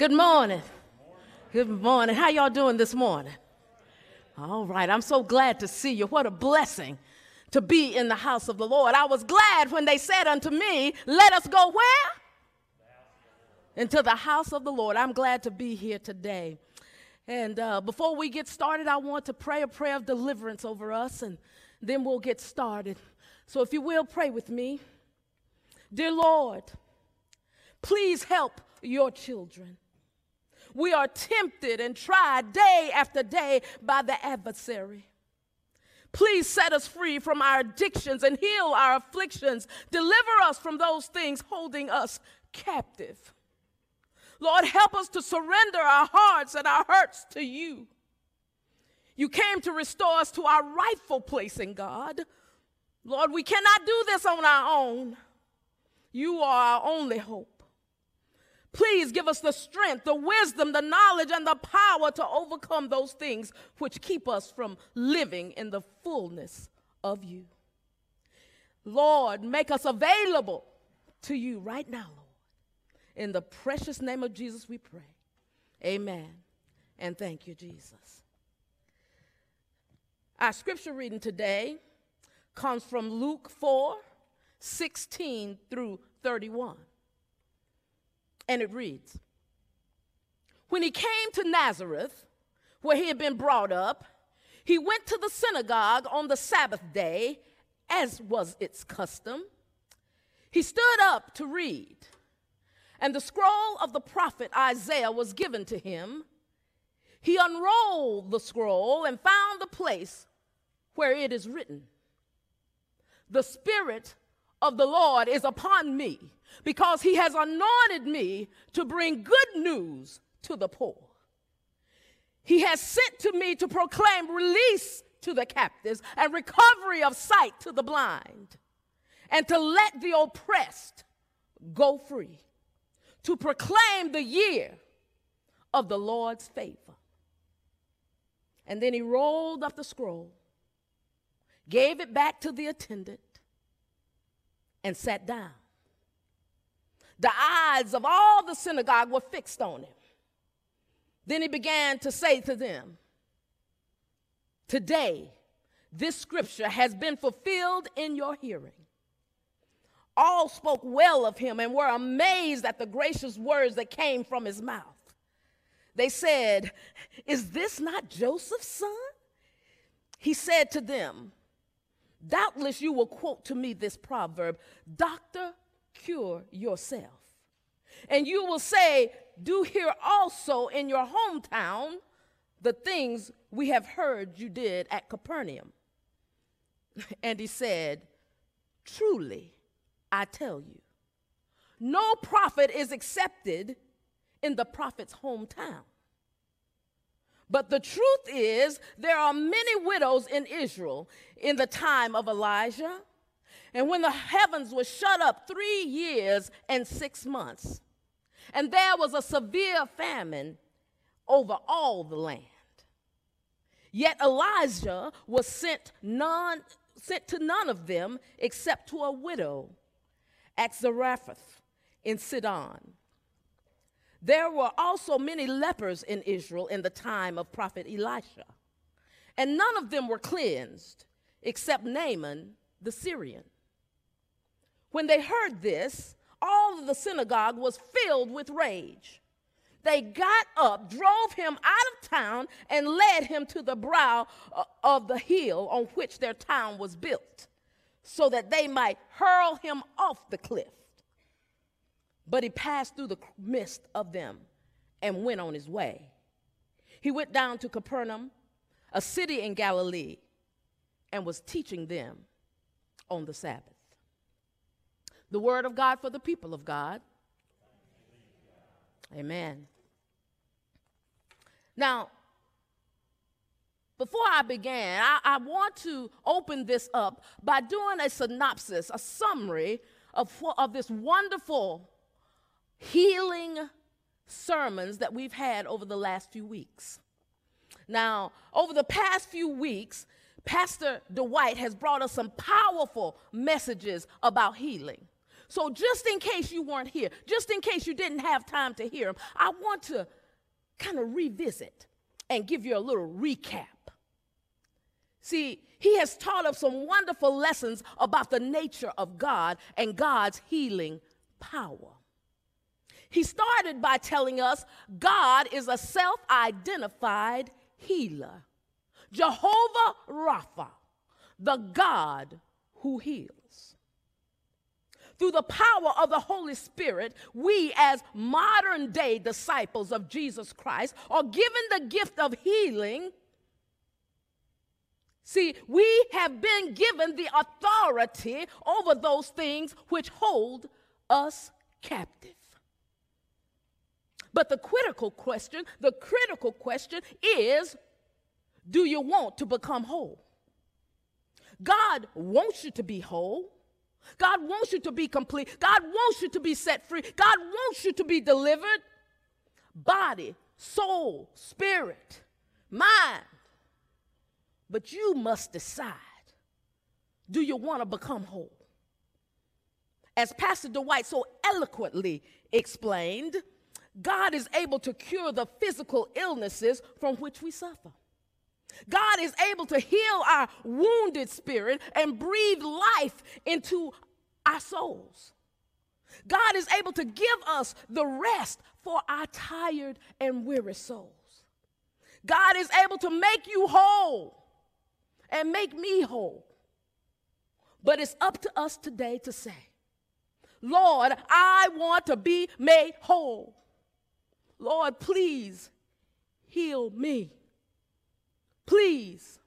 Good morning. Good morning. How y'all doing this morning? All right. I'm so glad to see you. What a blessing to be in the house of the Lord. I was glad when they said unto me, Let us go where? Into the house of the Lord. I'm glad to be here today. And uh, before we get started, I want to pray a prayer of deliverance over us, and then we'll get started. So if you will, pray with me. Dear Lord, please help your children. We are tempted and tried day after day by the adversary. Please set us free from our addictions and heal our afflictions. Deliver us from those things holding us captive. Lord, help us to surrender our hearts and our hurts to you. You came to restore us to our rightful place in God. Lord, we cannot do this on our own. You are our only hope. Please give us the strength, the wisdom, the knowledge, and the power to overcome those things which keep us from living in the fullness of you. Lord, make us available to you right now, Lord. In the precious name of Jesus, we pray. Amen. And thank you, Jesus. Our scripture reading today comes from Luke 4 16 through 31 and it reads When he came to Nazareth, where he had been brought up, he went to the synagogue on the Sabbath day, as was its custom. He stood up to read, and the scroll of the prophet Isaiah was given to him. He unrolled the scroll and found the place where it is written The Spirit of the Lord is upon me because he has anointed me to bring good news to the poor. He has sent to me to proclaim release to the captives and recovery of sight to the blind, and to let the oppressed go free, to proclaim the year of the Lord's favor. And then he rolled up the scroll, gave it back to the attendant, and sat down. The eyes of all the synagogue were fixed on him. Then he began to say to them, Today, this scripture has been fulfilled in your hearing. All spoke well of him and were amazed at the gracious words that came from his mouth. They said, Is this not Joseph's son? He said to them, Doubtless you will quote to me this proverb Doctor, cure yourself. And you will say, Do here also in your hometown the things we have heard you did at Capernaum. And he said, Truly, I tell you, no prophet is accepted in the prophet's hometown. But the truth is, there are many widows in Israel in the time of Elijah and when the heavens were shut up three years and six months, and there was a severe famine over all the land. Yet Elijah was sent, none, sent to none of them except to a widow at Zarephath in Sidon. There were also many lepers in Israel in the time of prophet Elisha, and none of them were cleansed except Naaman the Syrian. When they heard this, all of the synagogue was filled with rage. They got up, drove him out of town, and led him to the brow uh, of the hill on which their town was built, so that they might hurl him off the cliff. But he passed through the midst of them and went on his way. He went down to Capernaum, a city in Galilee, and was teaching them on the Sabbath the word of God for the people of God. Amen. Now, before I began, I, I, want to open this up by doing a synopsis, a summary of, of this wonderful healing sermons that we've had over the last few weeks. Now, over the past few weeks, Pastor Dwight has brought us some powerful messages about healing. So, just in case you weren't here, just in case you didn't have time to hear him, I want to kind of revisit and give you a little recap. See, he has taught us some wonderful lessons about the nature of God and God's healing power. He started by telling us God is a self identified healer, Jehovah Rapha, the God who heals. Through the power of the Holy Spirit, we, as modern day disciples of Jesus Christ, are given the gift of healing. See, we have been given the authority over those things which hold us captive. But the critical question, the critical question is do you want to become whole? God wants you to be whole. God wants you to be complete. God wants you to be set free. God wants you to be delivered. Body, soul, spirit, mind. But you must decide do you want to become whole? As Pastor Dwight so eloquently explained, God is able to cure the physical illnesses from which we suffer. God is able to heal our wounded spirit and breathe life into our souls. God is able to give us the rest for our tired and weary souls. God is able to make you whole and make me whole. But it's up to us today to say, Lord, I want to be made whole. Lord, please heal me. Please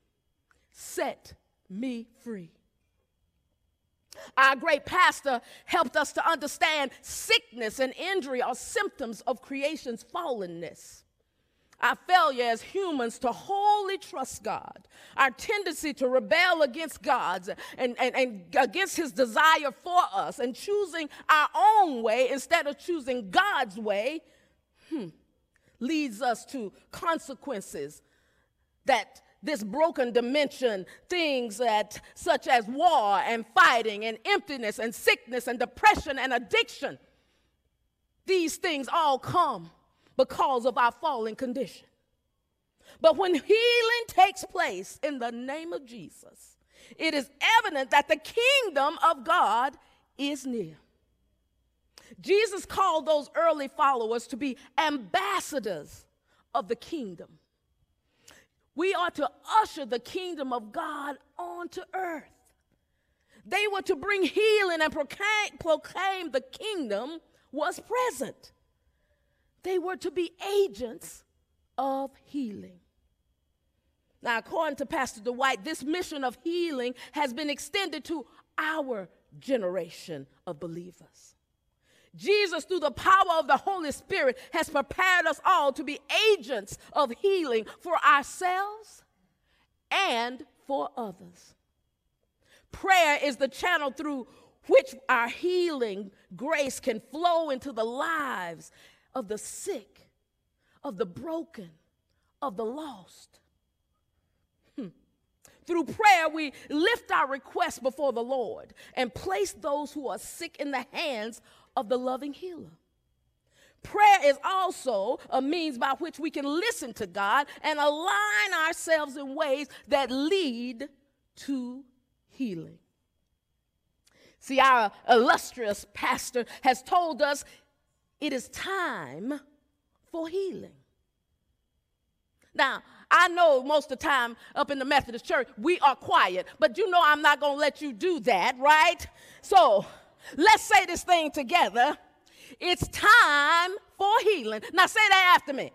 set me free. Our great pastor helped us to understand sickness and injury are symptoms of creation's fallenness. Our failure as humans to wholly trust God, our tendency to rebel against God's and, and, and against His desire for us, and choosing our own way instead of choosing God's way, hmm, leads us to consequences that this broken dimension, things that such as war and fighting and emptiness and sickness and depression and addiction, these things all come because of our fallen condition. But when healing takes place in the name of Jesus, it is evident that the kingdom of God is near. Jesus called those early followers to be ambassadors of the kingdom. We are to usher the kingdom of God onto earth. They were to bring healing and proclaim, proclaim the kingdom was present. They were to be agents of healing. Now, according to Pastor Dwight, this mission of healing has been extended to our generation of believers. Jesus, through the power of the Holy Spirit, has prepared us all to be agents of healing for ourselves and for others. Prayer is the channel through which our healing grace can flow into the lives of the sick, of the broken, of the lost. Hmm. Through prayer, we lift our requests before the Lord and place those who are sick in the hands of the loving healer. Prayer is also a means by which we can listen to God and align ourselves in ways that lead to healing. See, our illustrious pastor has told us it is time for healing. Now, I know most of the time up in the Methodist church, we are quiet, but you know I'm not going to let you do that, right? So let's say this thing together. It's time for healing. Now say that after me.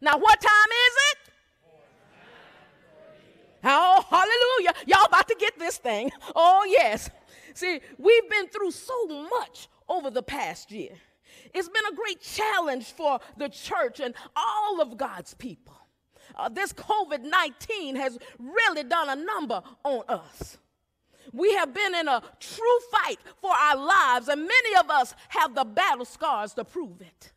Now, what time is it? Oh, hallelujah. Y'all about to get this thing. Oh, yes. See, we've been through so much over the past year. It's been a great challenge for the church and all of God's people. Uh, this COVID 19 has really done a number on us. We have been in a true fight for our lives, and many of us have the battle scars to prove it.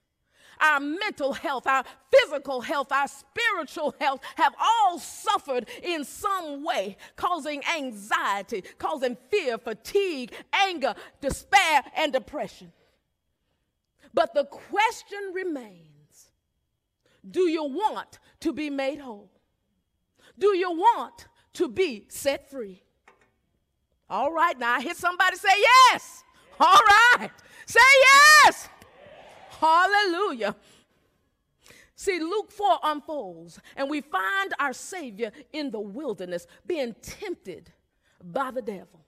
our mental health, our physical health, our spiritual health have all suffered in some way, causing anxiety, causing fear, fatigue, anger, despair, and depression. But the question remains do you want to be made whole? Do you want to be set free? All right, now I hear somebody say yes. All right, say yes. Hallelujah. See, Luke 4 unfolds, and we find our Savior in the wilderness being tempted by the devil.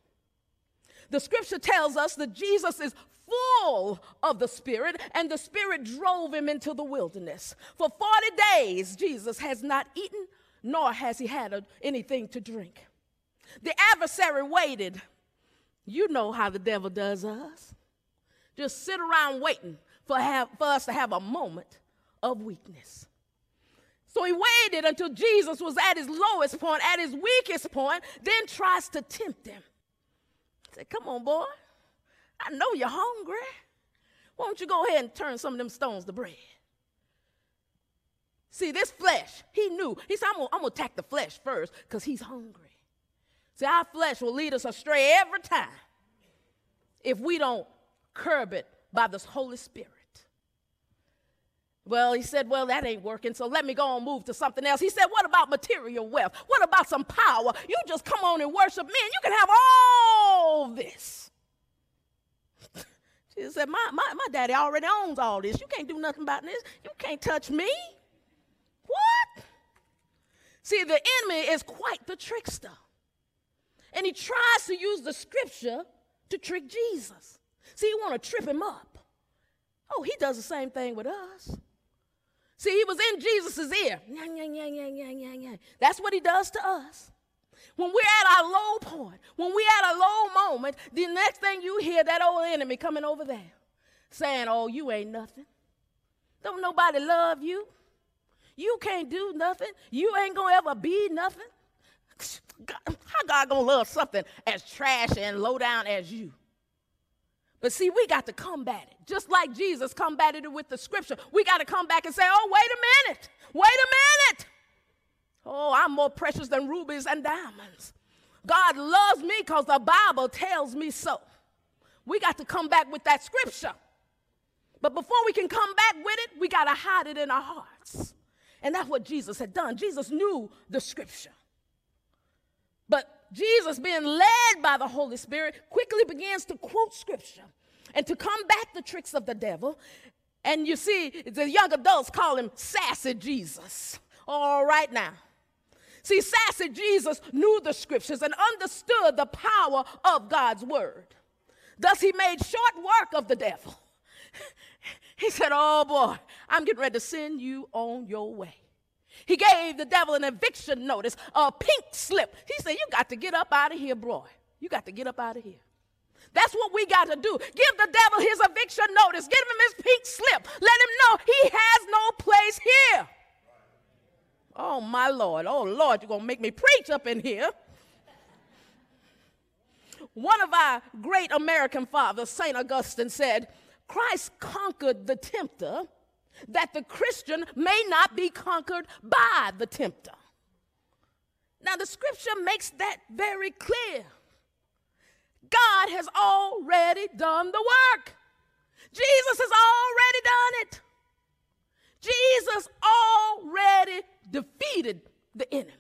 The scripture tells us that Jesus is full of the Spirit, and the Spirit drove him into the wilderness. For 40 days, Jesus has not eaten, nor has he had anything to drink. The adversary waited. You know how the devil does us. Just sit around waiting for, have, for us to have a moment of weakness. So he waited until Jesus was at his lowest point, at his weakest point, then tries to tempt him. Say, come on, boy. I know you're hungry. Why don't you go ahead and turn some of them stones to bread? See, this flesh, he knew. He said, I'm going to attack the flesh first because he's hungry. See, our flesh will lead us astray every time if we don't curb it by the Holy Spirit. Well, he said, Well, that ain't working, so let me go and move to something else. He said, What about material wealth? What about some power? You just come on and worship me, and you can have all this. she said, my, my, my daddy already owns all this. You can't do nothing about this. You can't touch me. What? See, the enemy is quite the trickster. And he tries to use the scripture to trick Jesus. See, he want to trip him up. Oh, he does the same thing with us. See, he was in Jesus' ear. That's what he does to us. When we're at our low point, when we're at a low moment, the next thing you hear that old enemy coming over there saying, Oh, you ain't nothing. Don't nobody love you. You can't do nothing. You ain't gonna ever be nothing. How God gonna love something as trash and low down as you? But see, we got to combat it. Just like Jesus combated it with the scripture. We got to come back and say, oh, wait a minute. Wait a minute. Oh, I'm more precious than rubies and diamonds. God loves me because the Bible tells me so. We got to come back with that scripture. But before we can come back with it, we got to hide it in our hearts. And that's what Jesus had done. Jesus knew the scripture. But Jesus, being led by the Holy Spirit, quickly begins to quote scripture and to combat the tricks of the devil. And you see, the young adults call him Sassy Jesus. All right now. See, Sassy Jesus knew the scriptures and understood the power of God's word. Thus, he made short work of the devil. He said, Oh boy, I'm getting ready to send you on your way. He gave the devil an eviction notice, a pink slip. He said, You got to get up out of here, boy. You got to get up out of here. That's what we got to do. Give the devil his eviction notice. Give him his pink slip. Let him know he has no place here. Oh, my Lord. Oh, Lord, you're going to make me preach up in here. One of our great American fathers, St. Augustine, said, Christ conquered the tempter that the Christian may not be conquered by the tempter. Now, the scripture makes that very clear. God has already done the work. Jesus has already done it. Jesus already defeated the enemy.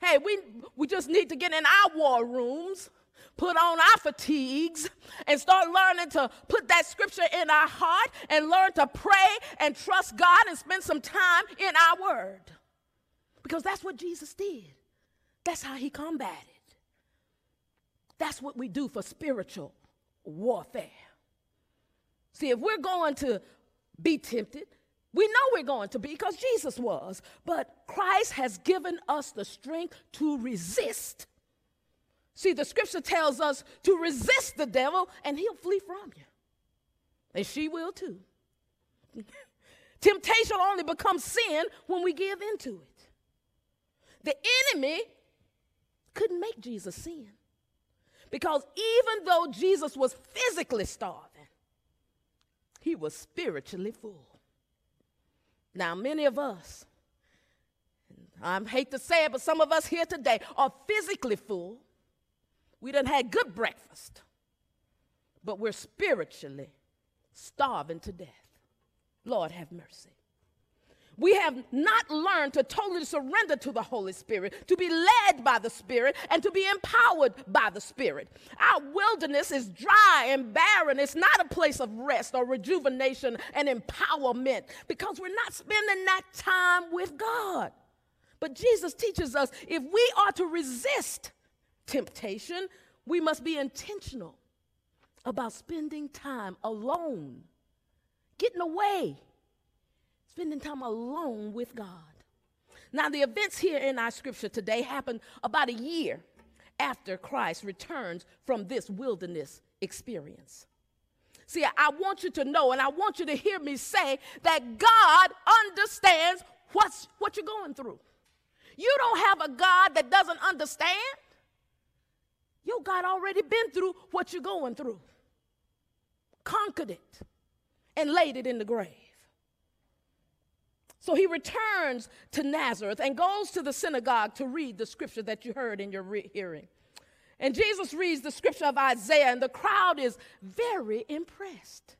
Hey, we, we just need to get in our war rooms put on our fatigues and start learning to put that scripture in our heart and learn to pray and trust God and spend some time in our word. Because that's what Jesus did. That's how he combated. That's what we do for spiritual warfare. See, if we're going to be tempted, we know we're going to be because Jesus was, but Christ has given us the strength to resist See, the scripture tells us to resist the devil and he'll flee from you. And she will too. Temptation only becomes sin when we give into it. The enemy couldn't make Jesus sin because even though Jesus was physically starving, he was spiritually full. Now, many of us, I hate to say it, but some of us here today are physically full. We done had good breakfast, but we're spiritually starving to death. Lord, have mercy. We have not learned to totally surrender to the Holy Spirit, to be led by the Spirit, and to be empowered by the Spirit. Our wilderness is dry and barren. It's not a place of rest or rejuvenation and empowerment because we're not spending that time with God. But Jesus teaches us if we are to resist temptation, we must be intentional about spending time alone, getting away spending time alone with God. Now, the events here in our scripture today happened about a year after Christ returns from this wilderness experience. See, I want you to know and I want you to hear me say that God understands what's, what you're going through. You don't have a God that doesn't understand. Your God already been through what you're going through, conquered it, and laid it in the grave. So he returns to Nazareth and goes to the synagogue to read the scripture that you heard in your re- hearing. And Jesus reads the scripture of Isaiah, and the crowd is very impressed.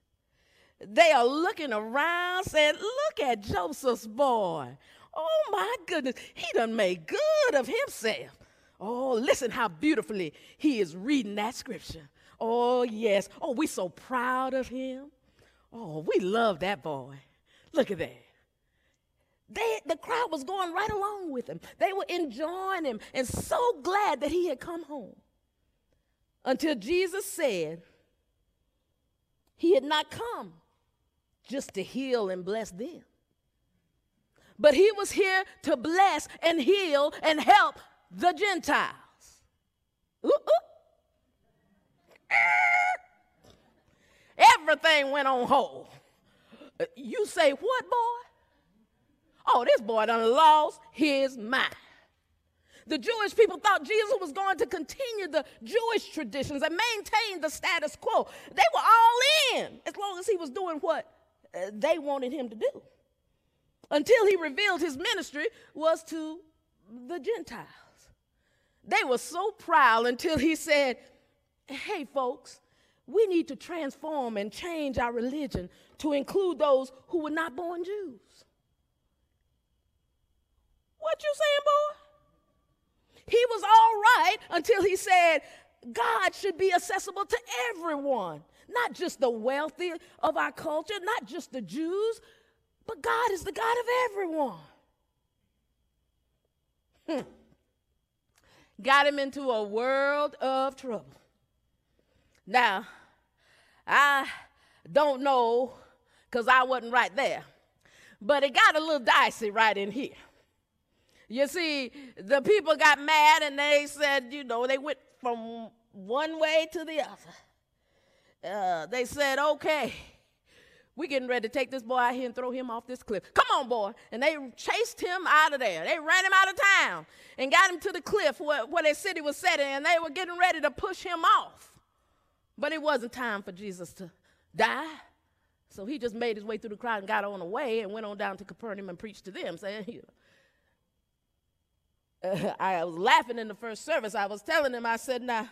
They are looking around saying, Look at Joseph's boy. Oh my goodness, he done made good of himself. Oh, listen how beautifully he is reading that scripture. Oh, yes. Oh, we're so proud of him. Oh, we love that boy. Look at that. They, the crowd was going right along with him. They were enjoying him and so glad that he had come home. Until Jesus said he had not come just to heal and bless them, but he was here to bless and heal and help the Gentiles. Ooh, ooh. Everything went on hold. You say, what, boy? Oh, this boy done lost his mind. The Jewish people thought Jesus was going to continue the Jewish traditions and maintain the status quo. They were all in as long as he was doing what uh, they wanted him to do. Until he revealed his ministry was to the Gentiles. They were so proud until he said, Hey, folks, we need to transform and change our religion to include those who were not born Jews. What you saying, boy? He was all right until he said God should be accessible to everyone, not just the wealthy of our culture, not just the Jews, but God is the God of everyone. Hmm. Got him into a world of trouble. Now, I don't know because I wasn't right there, but it got a little dicey right in here. You see, the people got mad and they said, you know, they went from one way to the other. Uh, they said, okay, we getting ready to take this boy out here and throw him off this cliff. Come on, boy. And they chased him out of there. They ran him out of town and got him to the cliff where, where their city was setting, and they were getting ready to push him off. But it wasn't time for Jesus to die. So he just made his way through the crowd and got on the way and went on down to Capernaum and preached to them, saying, "You uh, I was laughing in the first service. I was telling him, I said, now,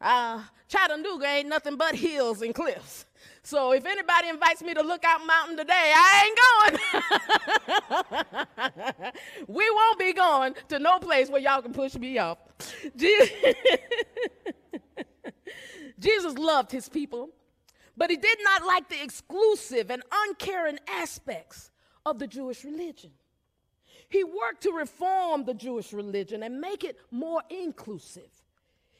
uh, Chattanooga ain't nothing but hills and cliffs. So if anybody invites me to Lookout Mountain today, I ain't going. we won't be going to no place where y'all can push me off. Jesus loved his people, but he did not like the exclusive and uncaring aspects of the Jewish religion. He worked to reform the Jewish religion and make it more inclusive.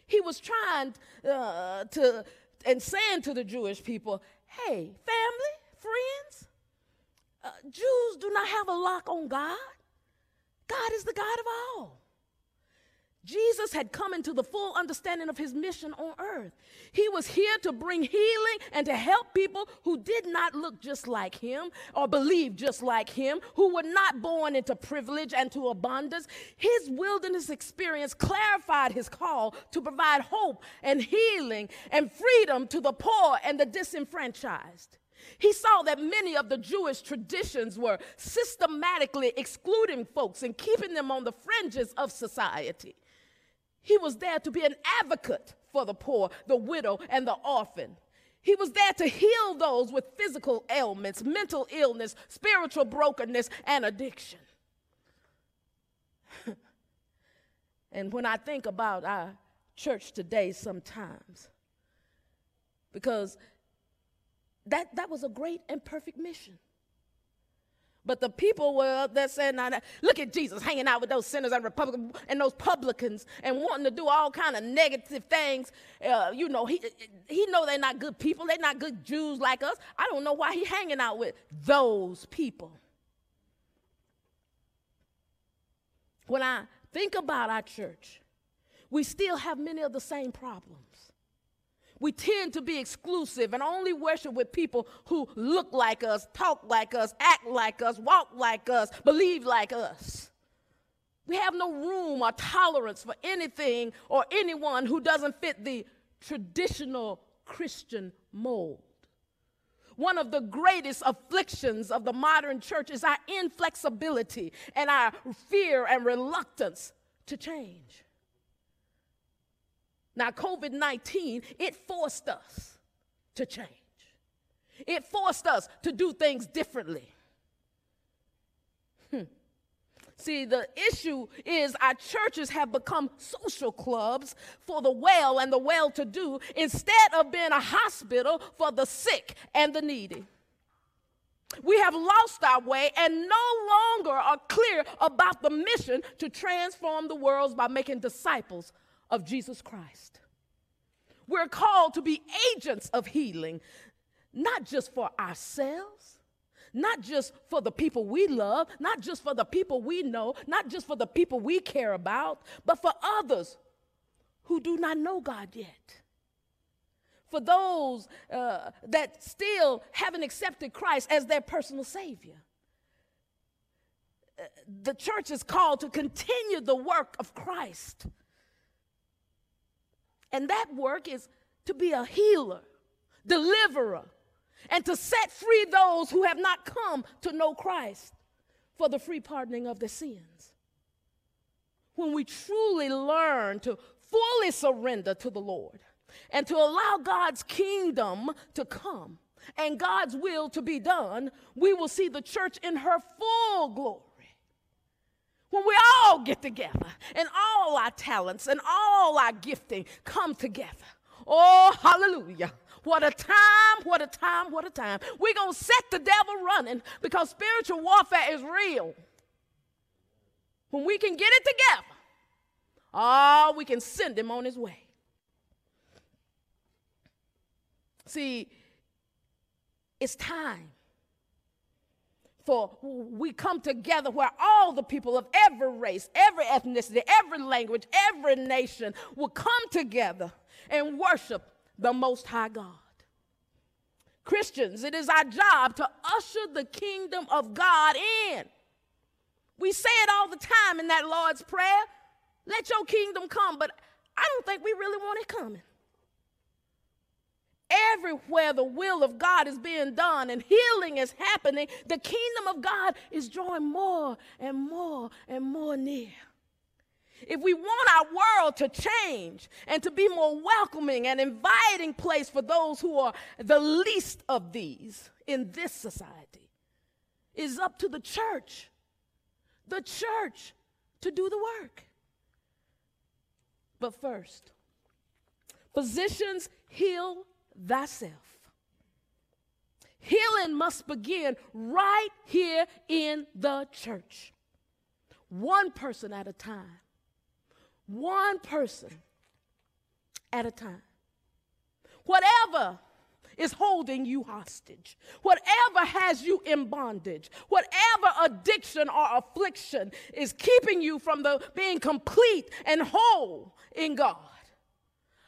He was trying uh, to and saying to the Jewish people, hey, family, friends, uh, Jews do not have a lock on God. God is the God of all. Jesus had come into the full understanding of his mission on earth. He was here to bring healing and to help people who did not look just like him or believe just like him, who were not born into privilege and to abundance. His wilderness experience clarified his call to provide hope and healing and freedom to the poor and the disenfranchised. He saw that many of the Jewish traditions were systematically excluding folks and keeping them on the fringes of society. He was there to be an advocate for the poor, the widow, and the orphan. He was there to heal those with physical ailments, mental illness, spiritual brokenness, and addiction. and when I think about our church today, sometimes, because that, that was a great and perfect mission. But the people were up there saying, look at Jesus hanging out with those sinners and Republicans and those publicans and wanting to do all kind of negative things. Uh, you know, he, he know they're not good people. They're not good Jews like us. I don't know why he hanging out with those people. When I think about our church, we still have many of the same problems we tend to be exclusive and only worship with people who look like us, talk like us, act like us, walk like us, believe like us. We have no room or tolerance for anything or anyone who doesn't fit the traditional Christian mold. One of the greatest afflictions of the modern church is our inflexibility and our fear and reluctance to change. Now, COVID 19, it forced us to change, it forced us to do things differently. Hmm. See, the issue is our churches have become social clubs for the well and the well to do instead of being a hospital for the sick and the needy. We have lost our way and no longer are clear about the mission to transform the world by making disciples of Jesus Christ. We're called to be agents of healing, not just for ourselves, not just for the people we love, not just for the people we know, not just for the people we care about, but for others who do not know God yet. For those uh, that still haven't accepted Christ as their personal Savior. Uh, the church is called to continue the work of Christ and that work is to be a healer, deliverer, and to set free those who have not come to know Christ for the free pardoning of their sins. When we truly learn to fully surrender to the Lord and to allow God's kingdom to come and God's will to be done, we will see the church in her full glory when we all get together and all our talents and all our gifting come together. Oh, hallelujah. What a time, what a time, what a time. We're going to set the devil running because spiritual warfare is real. When we can get it together, oh, we can send him on his way. See, it's time for we come together where all the people of every race, every ethnicity, every language, every nation will come together and worship the Most High God. Christians, it is our job to usher the kingdom of God in. We say it all the time in that Lord's Prayer let your kingdom come, but I don't think we really want it coming. Everywhere the will of God is being done and healing is happening, the kingdom of God is drawing more and more and more near. If we want our world to change and to be more welcoming and inviting place for those who are the least of these in this society, is up to the church, the church, to do the work. But first, physicians heal thyself. Healing must begin right here in the church. One person at a time. One person at a time. Whatever is holding you hostage, whatever has you in bondage, whatever addiction or affliction is keeping you from the being complete and whole in God.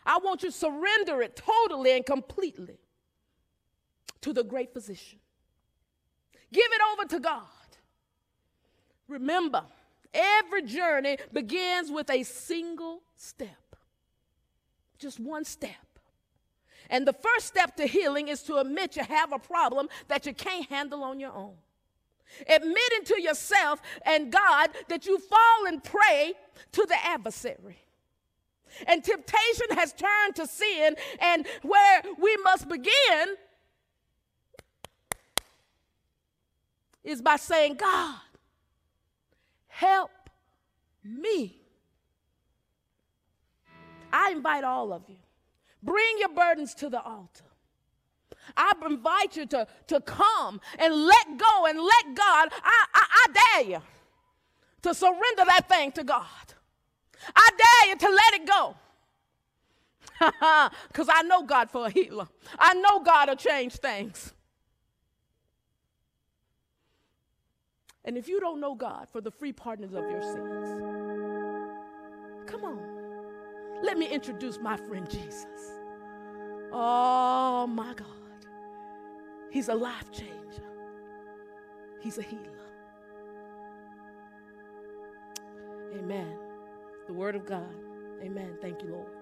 I want you to surrender it totally and completely to the great physician. Give it over to God. Remember, every journey begins with a single step, just one step. And the first step to healing is to admit you have a problem that you can't handle on your own. Admitting to yourself and God that you fall and prey to the adversary. And temptation has turned to sin, and where we must begin is by saying, God, help me. I invite all of you, bring your burdens to the altar. I invite you to, to come and let go and let God. I, I, I dare you to surrender that thing to God. I dare you to let it go. Because I know God for a healer. I know God will change things. And if you don't know God for the free pardons of your sins, come on. Let me introduce my friend Jesus. Oh my God. He's a life changer, He's a healer. Amen. The Word of God. Amen. Thank you, Lord.